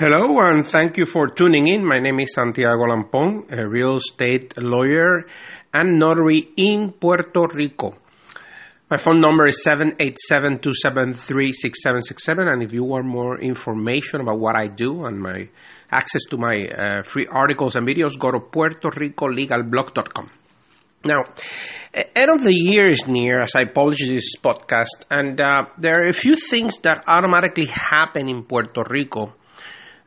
Hello, and thank you for tuning in. My name is Santiago Lampon, a real estate lawyer and notary in Puerto Rico. My phone number is 787-273-6767, and if you want more information about what I do and my access to my uh, free articles and videos, go to puertoricolegalblog.com. Now, end of the year is near as I publish this podcast, and uh, there are a few things that automatically happen in Puerto Rico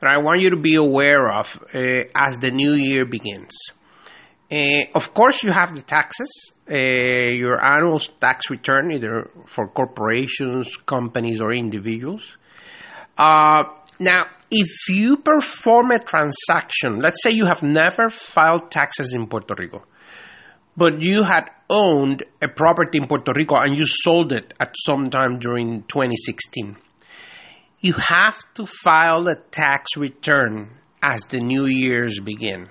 that I want you to be aware of uh, as the new year begins. Uh, of course, you have the taxes, uh, your annual tax return, either for corporations, companies, or individuals. Uh, now, if you perform a transaction, let's say you have never filed taxes in Puerto Rico, but you had owned a property in Puerto Rico and you sold it at some time during 2016 you have to file a tax return as the new years begin.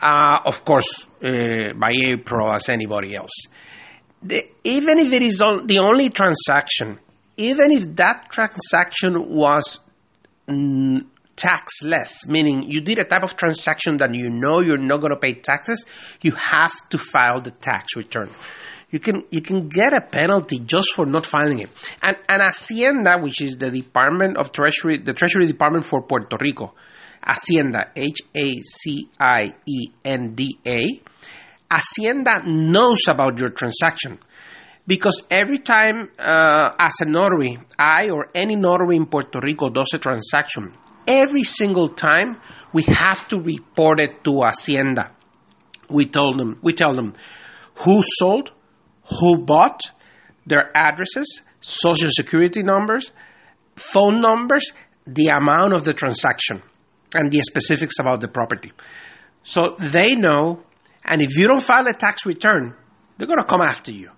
Uh, of course, uh, by April, as anybody else. The, even if it is on, the only transaction, even if that transaction was mm, taxless, meaning you did a type of transaction that you know you're not going to pay taxes, you have to file the tax return you can you can get a penalty just for not filing it. And and Hacienda, which is the Department of Treasury, the Treasury Department for Puerto Rico, Hacienda, H A C I E N D A, Hacienda knows about your transaction. Because every time, uh, as a notary, I or any notary in Puerto Rico does a transaction, every single time we have to report it to Hacienda. We told them, we tell them who sold, who bought, their addresses, social security numbers, phone numbers, the amount of the transaction, and the specifics about the property. So they know, and if you don't file a tax return, they're going to come after you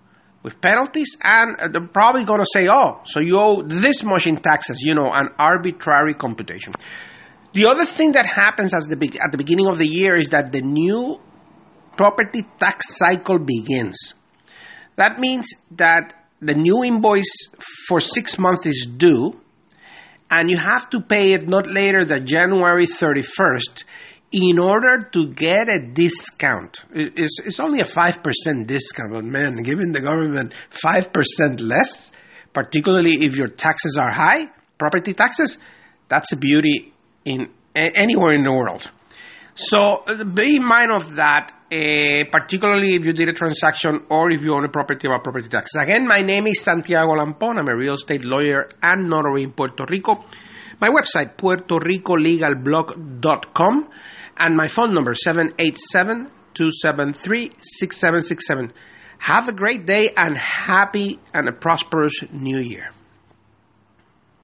with penalties, and uh, they're probably going to say, oh, so you owe this much in taxes, you know, an arbitrary computation. The other thing that happens as the be- at the beginning of the year is that the new property tax cycle begins. That means that the new invoice for six months is due, and you have to pay it not later than January 31st in order to get a discount. It's, it's only a 5% discount, but man, giving the government 5% less, particularly if your taxes are high, property taxes, that's a beauty in anywhere in the world. So uh, be in mind of that, uh, particularly if you did a transaction or if you own a property about property taxes. Again, my name is Santiago Lampon. I'm a real estate lawyer and notary in Puerto Rico. My website, puertoricolegalblog.com, and my phone number, 787 273 6767. Have a great day and happy and a prosperous new year.